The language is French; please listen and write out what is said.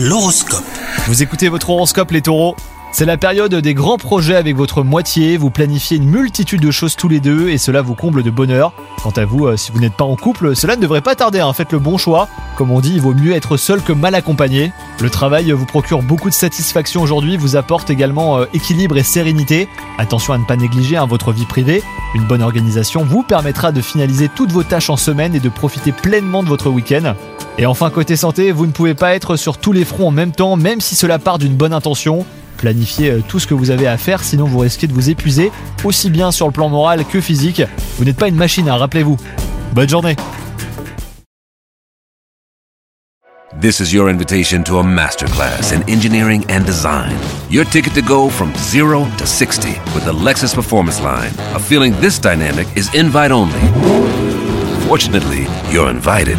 L'horoscope. Vous écoutez votre horoscope les taureaux c'est la période des grands projets avec votre moitié, vous planifiez une multitude de choses tous les deux et cela vous comble de bonheur. Quant à vous, euh, si vous n'êtes pas en couple, cela ne devrait pas tarder, hein. faites le bon choix. Comme on dit, il vaut mieux être seul que mal accompagné. Le travail vous procure beaucoup de satisfaction aujourd'hui, vous apporte également euh, équilibre et sérénité. Attention à ne pas négliger hein, votre vie privée. Une bonne organisation vous permettra de finaliser toutes vos tâches en semaine et de profiter pleinement de votre week-end. Et enfin, côté santé, vous ne pouvez pas être sur tous les fronts en même temps, même si cela part d'une bonne intention. Planifiez euh, tout ce que vous avez à faire, sinon vous risquez de vous épuiser, aussi bien sur le plan moral que physique. Vous n'êtes pas une machine, hein, rappelez-vous. Bonne journée This is your invitation to a masterclass in engineering and design. Your ticket to go from zero to 60 with the Lexus Performance Line. A feeling this dynamic is invite only. Fortunately, you're invited.